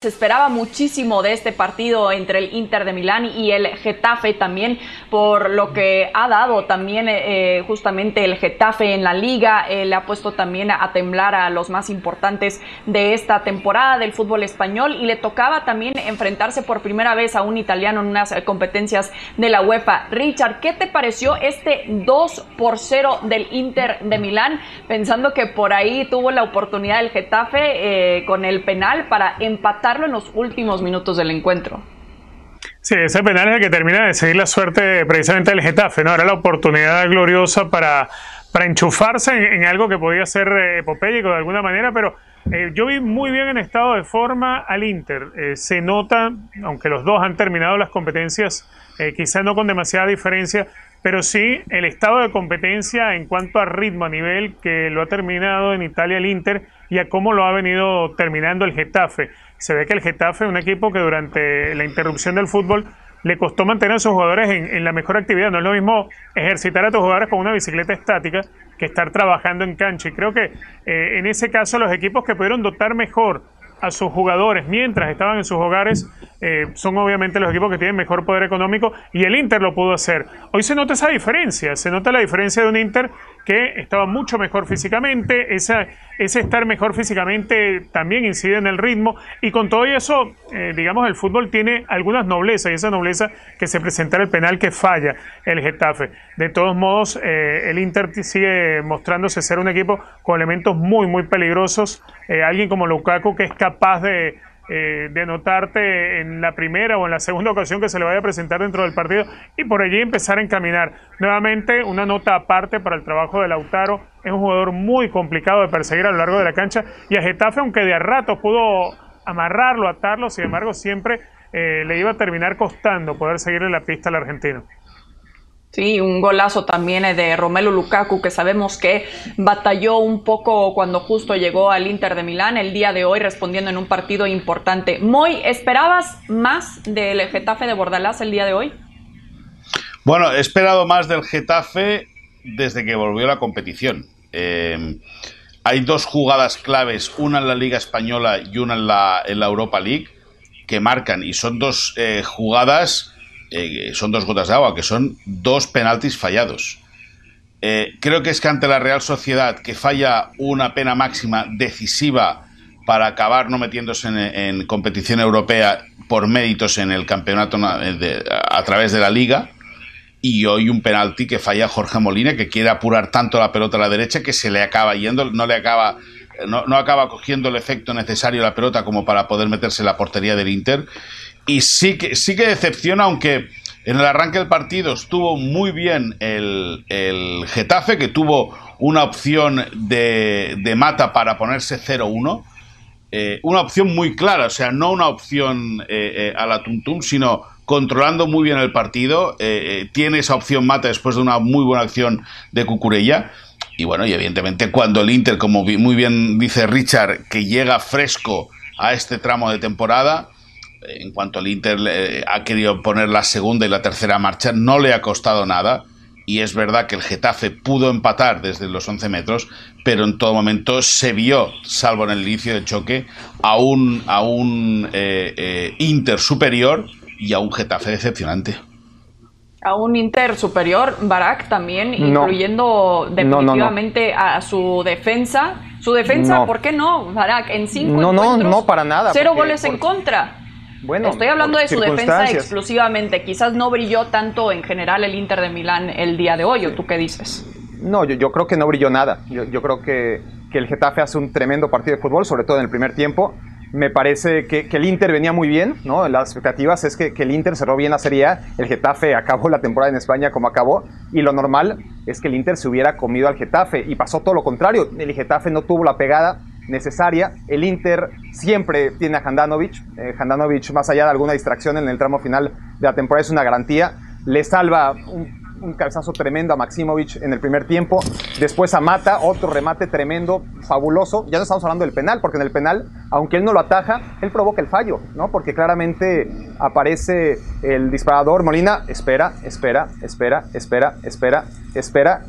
Se esperaba muchísimo de este partido entre el Inter de Milán y el Getafe también por lo que ha dado también eh, justamente el Getafe en la liga. Eh, le ha puesto también a temblar a los más importantes de esta temporada del fútbol español y le tocaba también enfrentarse por primera vez a un italiano en unas competencias de la UEFA. Richard, ¿qué te pareció este 2 por 0 del Inter de Milán? Pensando que por ahí tuvo la oportunidad el Getafe eh, con el penal para empatar en los últimos minutos del encuentro. Sí, ese penal es el que termina de seguir la suerte precisamente del Getafe, ¿no? Era la oportunidad gloriosa para, para enchufarse en, algo que podía ser eh, epopélico de alguna manera, pero eh, yo vi muy bien en estado de forma al Inter. Eh, se nota, aunque los dos han terminado las competencias, quizás no con demasiada diferencia, pero sí el estado de competencia en cuanto a ritmo, a nivel que lo ha terminado en Italia el Inter y a cómo lo ha venido terminando el Getafe. Se ve que el Getafe es un equipo que durante la interrupción del fútbol le costó mantener a sus jugadores en, la mejor actividad. No es lo mismo ejercitar a tus jugadores con una bicicleta estática que estar trabajando en cancha. Y creo que eh, en ese caso los equipos que pudieron dotar mejor a sus jugadores mientras estaban en sus hogares eh, son obviamente los equipos que tienen mejor poder económico y el Inter lo pudo hacer. Hoy se nota esa diferencia, se nota la diferencia de un Inter que estaba mucho mejor físicamente, ese, ese estar mejor físicamente también incide en el ritmo y con todo eso, eh, digamos, el fútbol tiene algunas noblezas y esa nobleza que se presenta el penal que falla el Getafe. De todos modos, eh, el Inter sigue mostrándose ser un equipo con elementos muy, muy peligrosos, alguien como Lukaku que es capaz de eh, de notarte en la primera o en la segunda ocasión que se le vaya a presentar dentro del partido y por allí empezar a encaminar. Nuevamente, una nota aparte para el trabajo de Lautaro. Es un jugador muy complicado de perseguir a lo largo de la cancha y a Getafe, aunque de a rato pudo amarrarlo, atarlo, sin embargo, siempre eh, le iba a terminar costando poder seguirle la pista al argentino. Sí, un golazo también eh, de Romelu Lukaku, que sabemos que batalló un poco cuando justo llegó al Inter de Milán el día de hoy, respondiendo en un partido importante. Moy, ¿esperabas más del Getafe de Bordalás el día de hoy? Bueno, he esperado más del Getafe desde que volvió la competición. Em, hay dos jugadas claves, una en la Liga Española y una en la, en la Europa League, que marcan, y son dos eh, jugadas eh, son dos gotas de agua, que son dos penaltis fallados. Eh, creo que es que ante la Real Sociedad, que falla una pena máxima decisiva para acabar no metiéndose en, competición europea por méritos en el campeonato a través de la liga, y hoy un penalti que falla Jorge Molina, que quiere apurar tanto la pelota a la derecha que se le acaba yendo, no le acaba no, no, acaba cogiendo el efecto necesario la pelota como para poder meterse en la portería del Inter y sí que, sí que decepciona, aunque en el arranque del partido estuvo muy bien el, Getafe, que tuvo una opción de, mata para ponerse 0-1. Eh, una opción muy clara, o sea, no una opción eh, eh, a la tuntum, sino controlando muy bien el partido. tiene esa opción mata después de una muy buena acción de Cucurella. Y bueno, y evidentemente cuando el Inter, como muy bien dice Richard, que llega fresco a este tramo de temporada, en cuanto el Inter ha querido poner la segunda y la tercera marcha, no le ha costado nada. Y es verdad que el Getafe pudo empatar desde los 11 metros, pero en todo momento se vio, salvo en el inicio del choque, a un, a un eh, eh, Inter superior y a un Getafe decepcionante. A un Inter superior, Barak también, incluyendo definitivamente a su defensa. Su defensa, ¿por qué no, Barak? En cinco no, no, no, para nada. Cero goles en contra. Bueno, Estoy hablando de su defensa exclusivamente. Quizás no brilló tanto en general el Inter de Milán el día de hoy, ¿o tú qué dices? No, yo, creo que no brilló nada. Yo, creo que, el Getafe hace un tremendo partido de fútbol, sobre todo en el primer tiempo. Me parece que, el Inter venía muy bien, ¿no? Las expectativas es que, el Inter cerró bien la Serie A, el Getafe acabó la temporada en España como acabó, y lo normal es que el Inter se hubiera comido al Getafe, y pasó todo lo contrario. El Getafe no tuvo la pegada necesaria. El Inter siempre tiene a Handanovic. Eh, Handanovic, más allá de alguna distracción en el tramo final de la temporada, es una garantía. Le salva un, cabezazo tremendo a Maximovic en el primer tiempo. Después a Mata, otro remate tremendo, fabuloso. Ya no estamos hablando del penal, porque en el penal, aunque él no lo ataja, él provoca el fallo, ¿no? Porque claramente aparece el disparador. Molina, espera, espera, espera, espera, espera, espera,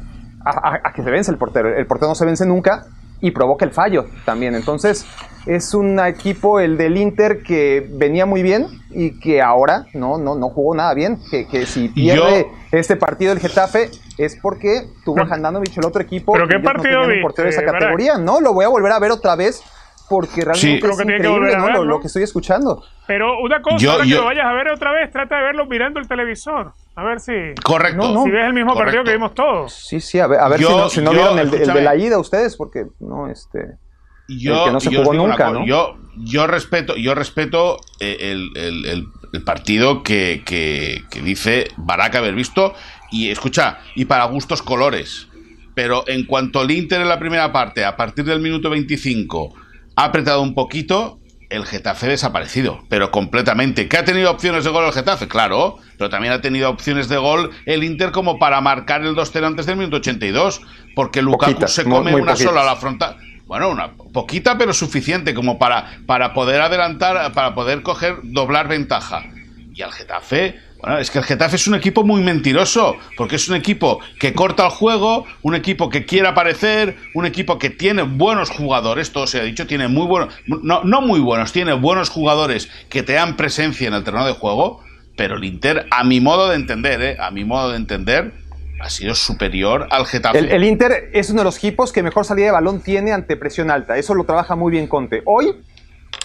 a que se vence el portero. El portero no se vence nunca y provoca el fallo también. Entonces, es un equipo, el del Inter, que venía muy bien y que ahora no, no, no jugó nada bien. Que, que si pierde este partido del Getafe es porque tuvo a Handanovic el otro equipo. ¿Pero qué partido no portero de esa categoría? No, lo voy a volver a ver otra vez porque realmente es increíble lo, que estoy escuchando. Pero una cosa, ahora que lo vayas a ver otra vez, trata de verlo mirando el televisor. A ver si. Correcto. si ves el mismo partido que vimos todos. Sí, sí, a ver, a ver si no, vieron el, de la ida ustedes, porque no, este. Yo, que no se jugó nunca, ¿no? Yo, yo respeto, yo respeto eh, el, el, el partido que, que, que, dice Barak haber visto. Y escucha, y para gustos colores. Pero en cuanto al Inter en la primera parte, a partir del minuto 25, ha apretado un poquito, el Getafe desaparecido, pero completamente. ¿Que ha tenido opciones de gol el Getafe? Claro, pero también ha tenido opciones de gol el Inter como para marcar el 2-0 antes del minuto 82, porque Lukaku se come una sola a la frontal. Bueno, una poquita, pero suficiente como para, para poder adelantar, para poder coger, doblar ventaja. Y al Getafe bueno, es que el Getafe es un equipo muy mentiroso, porque es un equipo que corta el juego, un equipo que quiere aparecer, un equipo que tiene buenos jugadores, todo se ha dicho, tiene muy buenos, no, muy buenos, tiene buenos jugadores que te dan presencia en el terreno de juego, pero el Inter, a mi modo de entender, ¿eh? a mi modo de entender, ha sido superior al Getafe. El, el, Inter es uno de los equipos que mejor salida de balón tiene ante presión alta. Eso lo trabaja muy bien Conte. Hoy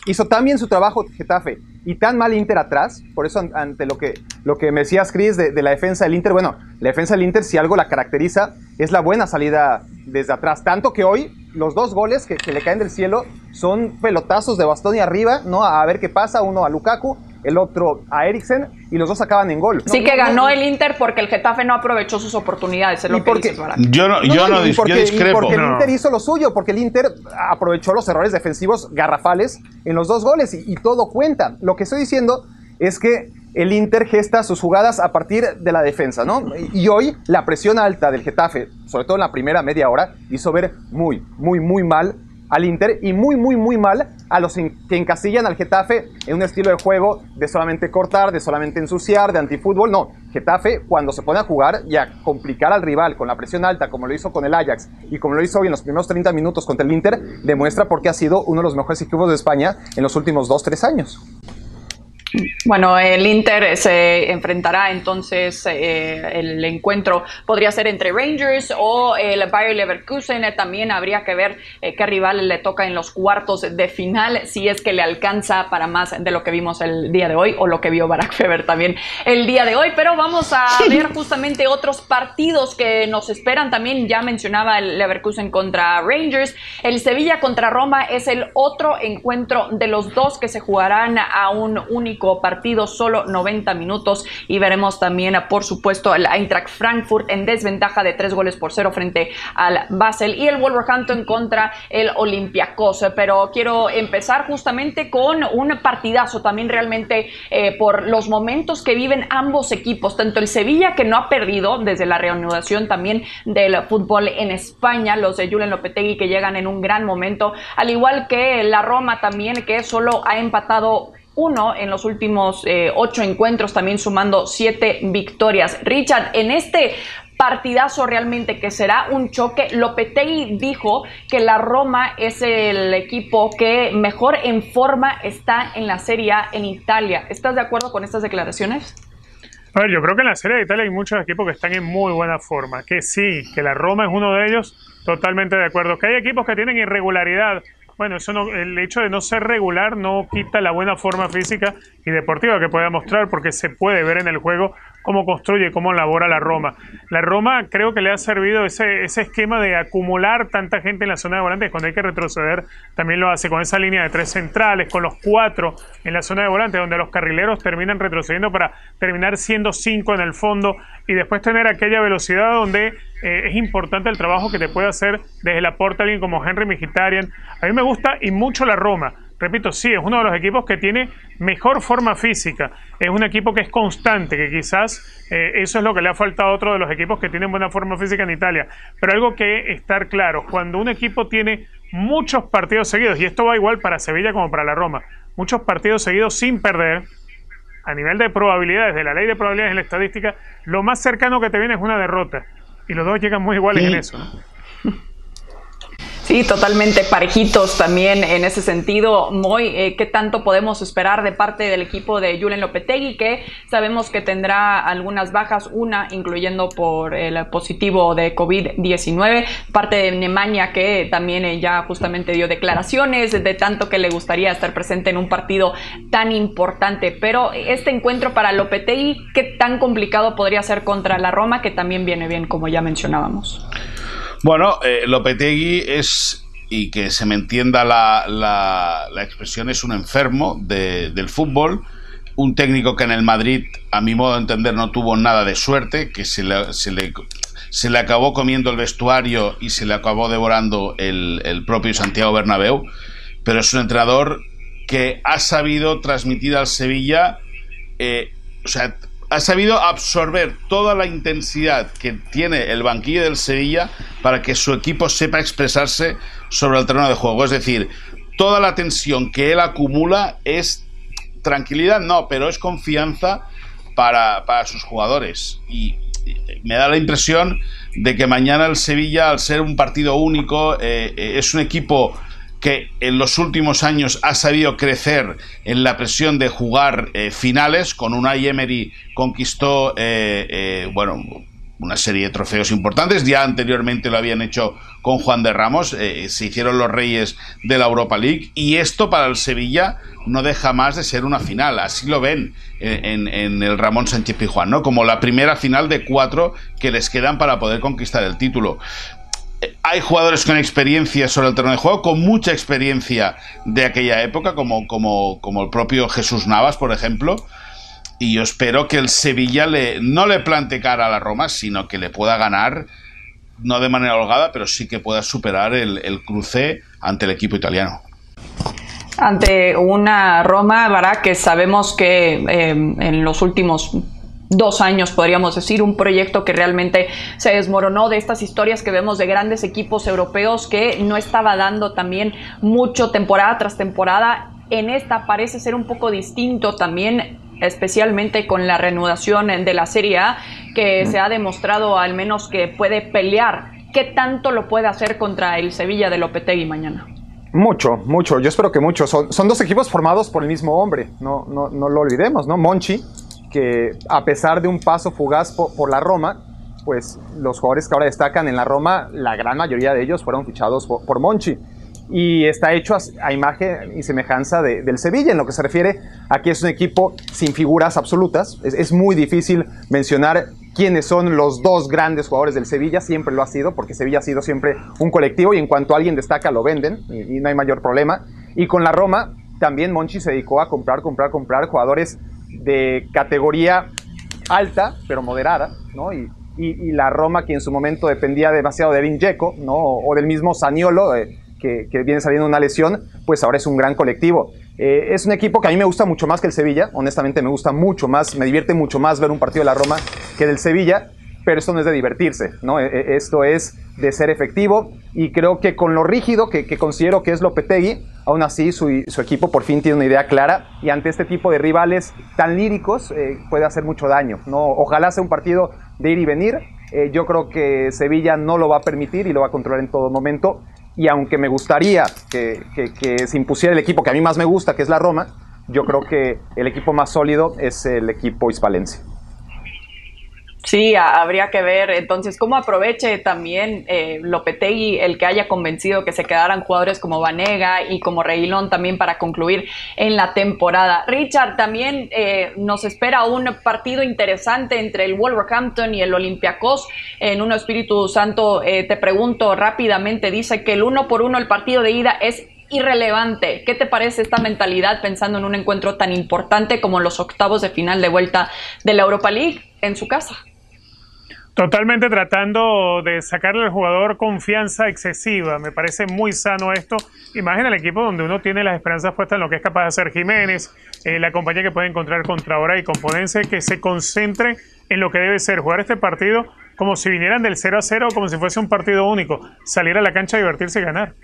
hizo tan bien su trabajo Getafe y tan mal Inter atrás, por eso ante lo que, lo que me decías, Chris, de, la defensa del Inter, bueno, la defensa del Inter, si algo la caracteriza, es la buena salida desde atrás. Tanto que hoy los dos goles que, que le caen del cielo son pelotazos de bastón y arriba, ¿no? A ver qué pasa, uno a Lukaku el otro a Eriksen, y los dos acaban en gol. Sí que ganó el Inter porque el Getafe no aprovechó sus oportunidades, es lo que dices, Yo no, yo no, porque, discrepo. porque el Inter hizo lo suyo, porque el Inter aprovechó los errores defensivos garrafales en los dos goles, y, todo cuenta. Lo que estoy diciendo es que el Inter gesta sus jugadas a partir de la defensa, ¿no? Y hoy la presión alta del Getafe, sobre todo en la primera media hora, hizo ver muy, muy, muy mal al Inter y muy, muy, muy mal a los que encasillan al Getafe en un estilo de juego de solamente cortar, de solamente ensuciar, de antifútbol. No, Getafe cuando se pone a jugar y a complicar al rival con la presión alta, como lo hizo con el Ajax y como lo hizo hoy en los primeros 30 minutos contra el Inter, demuestra por qué ha sido uno de los mejores equipos de España en los últimos 2-3 años. Bueno, el Inter se enfrentará entonces, eh, el encuentro podría ser entre Rangers o el Bayer Leverkusen. También habría que ver eh, qué rival le toca en los cuartos de final, si es que le alcanza para más de lo que vimos el día de hoy o lo que vio Barack Feber también el día de hoy. Pero vamos a ver justamente otros partidos que nos esperan. También ya mencionaba el Leverkusen contra Rangers. El Sevilla contra Roma es el otro encuentro de los dos que se jugarán a un único partido, solo 90 minutos y veremos también, por supuesto, al Eintracht Frankfurt en desventaja de tres goles por cero frente al Basel y el Wolverhampton contra el Olympiacos. Pero quiero empezar justamente con un partidazo también realmente eh, por los momentos que viven ambos equipos, tanto el Sevilla que no ha perdido desde la reanudación también del fútbol en España, los de Julen Lopetegui que llegan en un gran momento, al igual que la Roma también que solo ha empatado uno en los últimos eh, ocho encuentros, también sumando siete victorias. Richard, en este partidazo realmente que será un choque. Lopetegui dijo que la Roma es el equipo que mejor en forma está en la Serie A en Italia. ¿Estás de acuerdo con estas declaraciones? A ver, yo creo que en la Serie de Italia hay muchos equipos que están en muy buena forma. Que sí, que la Roma es uno de ellos, totalmente de acuerdo. Que hay equipos que tienen irregularidad bueno, eso no, el hecho de no ser regular no quita la buena forma física y deportiva que pueda mostrar, porque se puede ver en el juego cómo construye, cómo elabora la Roma. La Roma creo que le ha servido ese, esquema de acumular tanta gente en la zona de volantes. Cuando hay que retroceder, también lo hace con esa línea de tres centrales, con los cuatro en la zona de volantes, donde los carrileros terminan retrocediendo para terminar siendo cinco en el fondo y después tener aquella velocidad donde eh, es importante el trabajo que te puede hacer desde la porta alguien como Henry Mkhitaryan. A mí me gusta y mucho la Roma repito, sí, es uno de los equipos que tiene mejor forma física. Es un equipo que es constante, que quizás eh, eso es lo que le ha faltado a otro de los equipos que tienen buena forma física en Italia. Pero algo que estar claro, cuando un equipo tiene muchos partidos seguidos, y esto va igual para Sevilla como para la Roma, muchos partidos seguidos sin perder, a nivel de probabilidades, de la ley de probabilidades en la estadística, lo más cercano que te viene es una derrota. Y los dos llegan muy iguales en eso. Sí, totalmente parejitos también en ese sentido. Muy, eh, ¿qué tanto podemos esperar de parte del equipo de Julen Lopetegui? Que sabemos que tendrá algunas bajas, una incluyendo por el positivo de COVID-19, parte de Nemanja que también eh, ya justamente dio declaraciones de tanto que le gustaría estar presente en un partido tan importante. Pero este encuentro para Lopetegui, ¿qué tan complicado podría ser contra la Roma, que también viene bien, como ya mencionábamos? Bueno, eh, Lopetegui es, y que se me entienda la, la, expresión, es un enfermo del fútbol, un técnico que en el Madrid, a mi modo de entender, no tuvo nada de suerte, que se le, se le, se le acabó comiendo el vestuario y se le acabó devorando el, el propio Santiago Bernabéu, pero es un entrenador que ha sabido transmitir al Sevilla, eh, o sea, ha sabido absorber toda la intensidad que tiene el banquillo del Sevilla para que su equipo sepa expresarse sobre el terreno de juego. Es decir, toda la tensión que él acumula es tranquilidad, no, pero es confianza para, sus jugadores. Y me da la impresión de que mañana el Sevilla, al ser un partido único, eh, eh, es un equipo que en los últimos años ha sabido crecer en la presión de jugar eh, finales. Con una Emery conquistó, eh, eh, bueno, una serie de trofeos importantes. Ya anteriormente lo habían hecho con Juan de Ramos. se hicieron los reyes de la Europa League. Y esto para el Sevilla no deja más de ser una final. Así lo ven en, en el Ramón Sánchez Pijuán, ¿no? Como la primera final de cuatro que les quedan para poder conquistar el título hay jugadores con experiencia sobre el terreno de juego, con mucha experiencia de aquella época, como, como, como el propio Jesús Navas, por ejemplo. Y yo espero que el Sevilla le, no le plante cara a la Roma, sino que le pueda ganar, no de manera holgada, pero sí que pueda superar el, cruce ante el equipo italiano ante una Roma, ¿verdad? Que sabemos que eh, en los últimos dos años, podríamos decir, un proyecto que realmente se desmoronó de estas historias que vemos de grandes equipos europeos que no estaba dando también mucho temporada tras temporada. En esta parece ser un poco distinto también especialmente con la reanudación de la Serie A, que se ha demostrado al menos que puede pelear. ¿Qué tanto lo puede hacer contra el Sevilla de Lopetegui mañana? Mucho, mucho. Yo espero que mucho. Son, son dos equipos formados por el mismo hombre. No, no, no lo olvidemos, ¿no? Monchi, que a pesar de un paso fugaz por, la Roma, pues los jugadores que ahora destacan en la Roma, la gran mayoría de ellos fueron fichados por, Monchi. Y está hecho a, imagen y semejanza del Sevilla, en lo que se refiere a que es un equipo sin figuras absolutas. Es, muy difícil mencionar quiénes son los dos grandes jugadores del Sevilla, siempre lo ha sido, porque Sevilla ha sido siempre un colectivo y en cuanto alguien destaca lo venden y, y no hay mayor problema. Y con la Roma también Monchi se dedicó a comprar, comprar, comprar jugadores de categoría alta, pero moderada, ¿no? Y, y, la Roma, que en su momento dependía demasiado de Vingeco, ¿no? O, del mismo Saniolo, eh, que, que, viene saliendo una lesión, pues ahora es un gran colectivo. Eh, es un equipo que a mí me gusta mucho más que el Sevilla, honestamente me gusta mucho más, me divierte mucho más ver un partido de la Roma que del Sevilla, pero esto no es de divertirse, ¿no? E, e, esto es de ser efectivo y creo que con lo rígido que, considero que es Lopetegui, aún así su, equipo por fin tiene una idea clara y ante este tipo de rivales tan líricos eh, puede hacer mucho daño, ¿no? Ojalá sea un partido de ir y venir, eh, yo creo que Sevilla no lo va a permitir y lo va a controlar en todo momento y aunque me gustaría que, que se impusiera el equipo que a mí más me gusta, que es la Roma, yo creo que el equipo más sólido es el equipo hispalense. Sí, habría que ver entonces cómo aproveche también eh, Lopetegui el que haya convencido que se quedaran jugadores como Vanega y como Reguilón también para concluir en la temporada. Richard, también eh, nos espera un partido interesante entre el Wolverhampton y el Olympiacos. En uno Espíritu Santo, eh, te pregunto rápidamente, dice que el uno por uno el partido de ida es irrelevante. ¿Qué te parece esta mentalidad pensando en un encuentro tan importante como los octavos de final de vuelta de la Europa League en su casa? Totalmente tratando de sacarle al jugador confianza excesiva. Me parece muy sano esto. Imagina el equipo donde uno tiene las esperanzas puestas en lo que es capaz de hacer Jiménez, eh, la compañía que puede encontrar contra ahora y Componense, que se concentre en lo que debe ser jugar este partido como si vinieran del 0 a 0, como si fuese un partido único. Salir a la cancha, divertirse y ganar.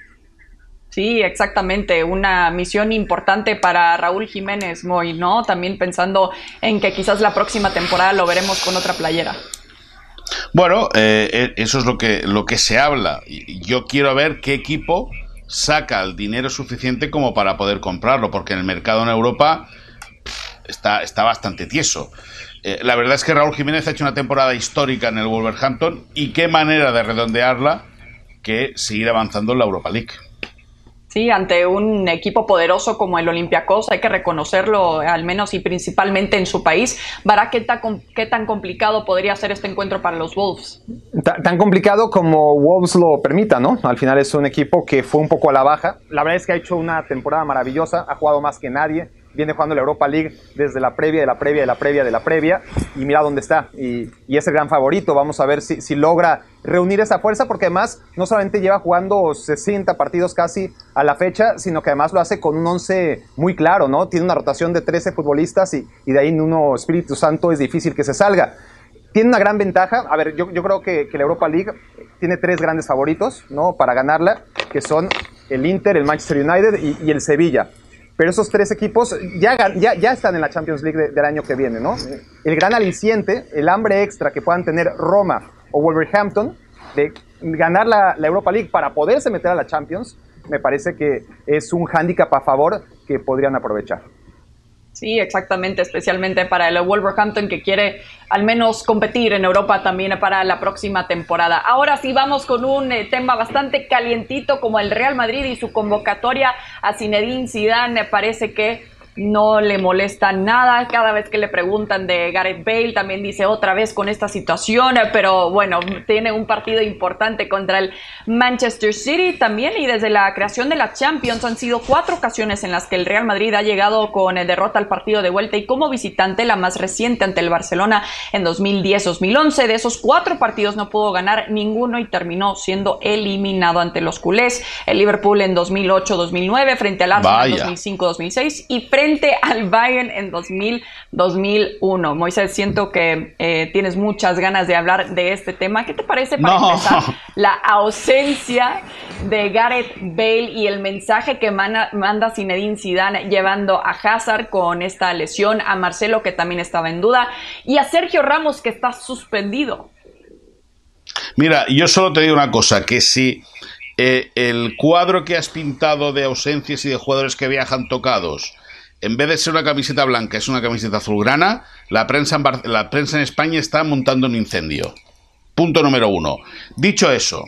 Sí, exactamente. Una misión importante para Raúl Jiménez Moy, ¿no? También pensando en que quizás la próxima temporada lo veremos con otra playera. Bueno, eh, eh, eso es lo que, lo que se habla. Yo quiero ver qué equipo saca el dinero suficiente como para poder comprarlo, porque en el mercado en Europa está, está bastante tieso. Eh, la verdad es que Raúl Jiménez ha hecho una temporada histórica en el Wolverhampton y qué manera de redondearla que seguir avanzando en la Europa League. Sí, ante un equipo poderoso como el Olympiacos, hay que reconocerlo, al menos y principalmente en su país. Bará, ¿qué tan, qué tan complicado podría ser este encuentro para los Wolves? Tan, complicado como Wolves lo permita, ¿no? Al final es un equipo que fue un poco a la baja. La verdad es que ha hecho una temporada maravillosa, ha jugado más que nadie viene jugando la Europa League desde la previa, de la previa, de la previa, de la previa, y mira dónde está. Y, es el gran favorito. Vamos a ver si, si, logra reunir esa fuerza, porque además no solamente lleva jugando 60 partidos casi a la fecha, sino que además lo hace con un 11 muy claro, ¿no? Tiene una rotación de 13 futbolistas y, de ahí en uno Espíritu Santo es difícil que se salga. Tiene una gran ventaja. A ver, yo, yo creo que, que la Europa League tiene tres grandes favoritos, ¿no? Para ganarla, que son el Inter, el Manchester United y el Sevilla pero esos tres equipos ya, ya, ya están en la Champions League del año que viene, ¿no? El gran aliciente, el hambre extra que puedan tener Roma o Wolverhampton de ganar la, la Europa League para poderse meter a la Champions, me parece que es un hándicap a favor que podrían aprovechar. Sí, exactamente, especialmente para el Wolverhampton que quiere al menos competir en Europa también para la próxima temporada. Ahora sí vamos con un eh, tema bastante calientito como el Real Madrid y su convocatoria a Zinedine Zidane. Parece que no le molesta nada. Cada vez que le preguntan de Gareth Bale, también dice otra vez con esta situación, pero bueno, tiene un partido importante contra el Manchester City también y desde la creación de la Champions han sido cuatro ocasiones en las que el Real Madrid ha llegado con derrota al partido de vuelta y como visitante la más reciente ante el Barcelona en 2010-2011. De esos cuatro partidos no pudo ganar ninguno y terminó siendo eliminado ante los culés. El Liverpool en 2008-2009 frente al Arsenal en 2005-2006 y frente al Bayern en 2000-2001. Moisés, siento que eh, tienes muchas ganas de hablar de este tema. ¿Qué te parece para empezar la ausencia de Gareth Bale y el mensaje que manda, manda Zinedine Zidane llevando a Hazard con esta lesión, a Marcelo que también estaba en duda y a Sergio Ramos que está suspendido? Mira, yo solo te digo una cosa, que si eh, el cuadro que has pintado de ausencias y de jugadores que viajan tocados en vez de ser una camiseta blanca, es una camiseta azulgrana, la prensa en, la prensa en España está montando un incendio. Punto número uno. Dicho eso,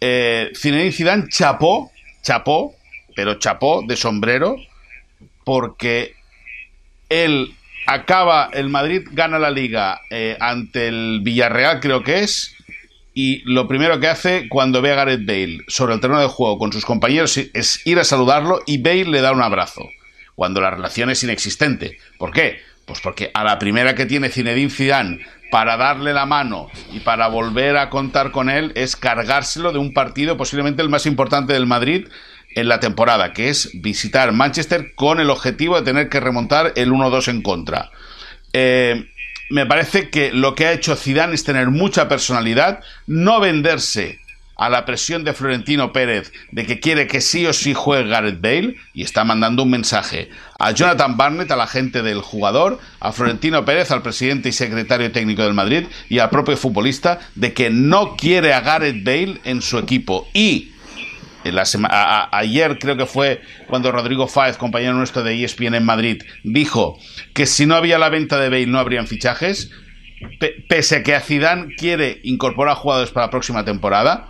eh, Zinedine Zidane chapó, chapó, pero chapó de sombrero, porque él acaba, el Madrid gana la liga eh, ante el Villarreal, creo que es, y lo primero que hace cuando ve a Gareth Bale sobre el terreno de juego con sus compañeros es ir a saludarlo y Bale le da un abrazo cuando la relación es inexistente. ¿Por qué? Pues porque a la primera que tiene Zinedine Zidane para darle la mano y para volver a contar con él es cargárselo de un partido posiblemente el más importante del Madrid en la temporada, que es visitar Manchester con el objetivo de tener que remontar el 1-2 en contra. Eh, me parece que lo que ha hecho Zidane es tener mucha personalidad, no venderse a la presión de Florentino Pérez de que quiere que sí o sí juegue Gareth Bale y está mandando un mensaje a Jonathan Barnett, a la gente del jugador, a Florentino Pérez, al presidente y secretario técnico del Madrid y al propio futbolista de que no quiere a Gareth Bale en su equipo. Y en la ayer creo que fue cuando Rodrigo Fáez, compañero nuestro de ESPN en Madrid, dijo que si no había la venta de Bale no habrían fichajes, pese a que a Zidane quiere incorporar jugadores para la próxima temporada,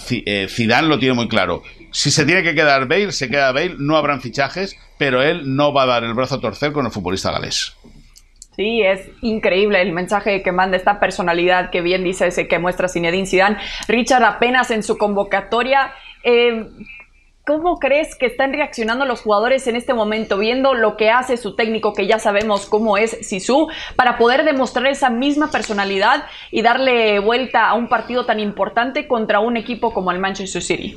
Zidane lo tiene muy claro. Si se tiene que quedar Bale, se queda Bale, no habrán fichajes, pero él no va a dar el brazo a torcer con el futbolista galés. Sí, es increíble el mensaje que manda esta personalidad que bien dice ese que muestra Zinedine Zidane. Richard apenas en su convocatoria eh, ¿Cómo crees que están reaccionando los jugadores en este momento, viendo lo que hace su técnico, que ya sabemos cómo es Sisu, para poder demostrar esa misma personalidad y darle vuelta a un partido tan importante contra un equipo como el Manchester City?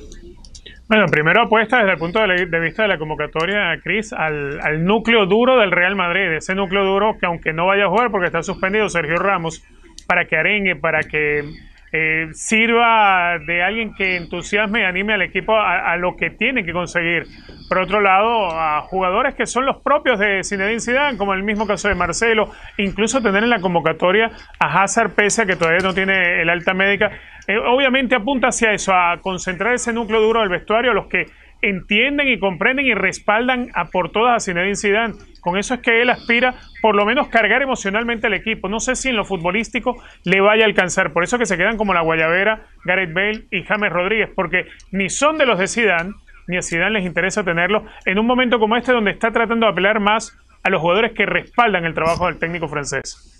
Bueno, primero apuesta desde el punto de vista de la convocatoria, Cris, al, al, núcleo duro del Real Madrid, ese núcleo duro que aunque no vaya a jugar porque está suspendido Sergio Ramos, para que arengue, para que eh, sirva de alguien que entusiasme y anime al equipo a, lo que tiene que conseguir. Por otro lado, a jugadores que son los propios de Zinedine Zidane, como el mismo caso de Marcelo, incluso tener en la convocatoria a Hazard pese a que todavía no tiene el alta médica. Eh, obviamente apunta hacia eso, a concentrar ese núcleo duro del vestuario, a los que entienden y comprenden y respaldan a por todas a Zinedine Zidane. Con eso es que él aspira por lo menos cargar emocionalmente al equipo. No sé si en lo futbolístico le vaya a alcanzar. Por eso que se quedan como la guayabera Gareth Bale y James Rodríguez, porque ni son de los de Zidane, ni a Zidane les interesa tenerlo en un momento como este donde está tratando de apelar más a los jugadores que respaldan el trabajo del técnico francés.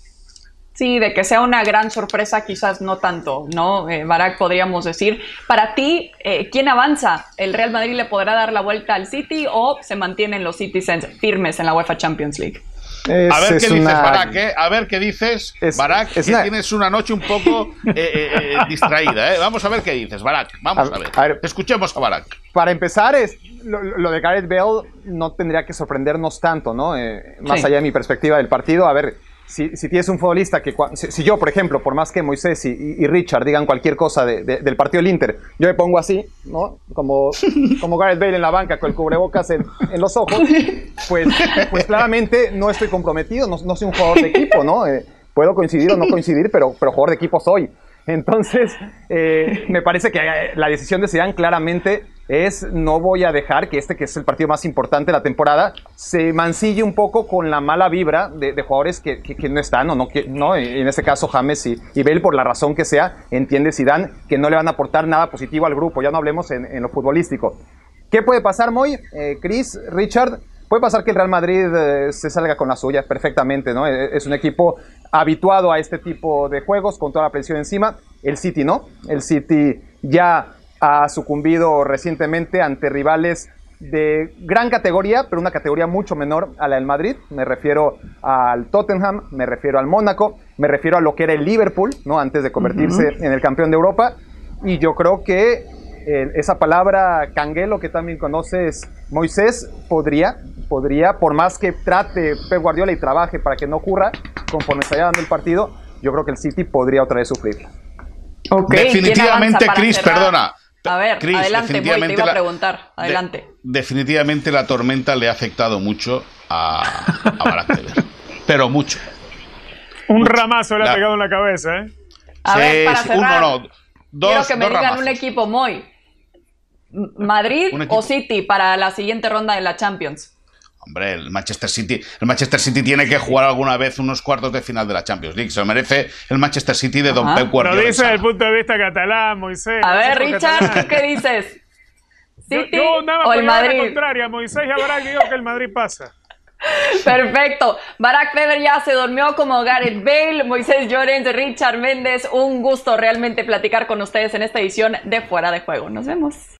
Sí, de que sea una gran sorpresa, quizás no tanto, ¿no? Eh, Barak, podríamos decir. Para ti, eh, ¿quién avanza? ¿El Real Madrid le podrá dar la vuelta al City o se mantienen los Citizens firmes en la UEFA Champions League? a ver qué dices, Barak, ¿eh? A ver qué dices, Barak, que tienes una noche un poco eh, distraída, ¿eh? Vamos a ver qué dices, Barak. Vamos a, ver. Escuchemos a Barak. Para empezar, es, lo, de Gareth Bale no tendría que sorprendernos tanto, ¿no? más allá de mi perspectiva del partido. A ver, si, tienes un futbolista que, si, yo, por ejemplo, por más que Moisés y, Richard digan cualquier cosa del partido del Inter, yo me pongo así, ¿no? Como, como Gareth Bale en la banca con el cubrebocas en, los ojos, pues, pues claramente no estoy comprometido, no, soy un jugador de equipo, ¿no? Eh, puedo coincidir o no coincidir, pero, pero jugador de equipo soy. Entonces, eh, me parece que eh, la decisión de Zidane claramente es no voy a dejar que este, que es el partido más importante de la temporada, se mancille un poco con la mala vibra de, jugadores que, no están, o no, que, no, en este caso James y, y, Bale, por la razón que sea, entiende Zidane que no le van a aportar nada positivo al grupo, ya no hablemos en, lo futbolístico. ¿Qué puede pasar, Moy? Eh, Chris, Richard, puede pasar que el Real Madrid se salga con la suya perfectamente, ¿no? Es un equipo habituado a este tipo de juegos con toda la presión encima. El City no. El City ya ha sucumbido recientemente ante rivales de gran categoría, pero una categoría mucho menor a la del Madrid. Me refiero al Tottenham, me refiero al Mónaco, me refiero a lo que era el Liverpool, ¿no? Antes de convertirse en el campeón de Europa. Y yo creo que eh, esa palabra canguelo que también conoces, Moisés, podría, podría, por más que trate Pep Guardiola y trabaje para que no ocurra, conforme se vaya dando el partido, yo creo que el City podría otra vez sufrir. definitivamente, Chris, perdona. A ver, adelante, te iba a preguntar. Adelante. definitivamente la tormenta le ha afectado mucho a, a Pero mucho. Un ramazo le ha pegado en la cabeza, ¿eh? A ver, para cerrar, uno, no, dos, quiero que me digan un equipo muy Madrid o City para la siguiente ronda de la Champions. Hombre, el Manchester City, el Manchester City tiene que jugar alguna vez unos cuartos de final de la Champions League. Se lo merece el Manchester City de Don Pep Guardiola. Lo dice desde el punto de vista catalán, Moisés. A ver, Richard, ¿tú qué dices? ¿City yo, nada o el Madrid? La contraria, Moisés y Barak digo que el Madrid pasa. Perfecto. Barack Weber ya se durmió como Gareth Bale, Moisés Llorens, Richard Méndez. Un gusto realmente platicar con ustedes en esta edición de Fuera de Juego. Nos vemos.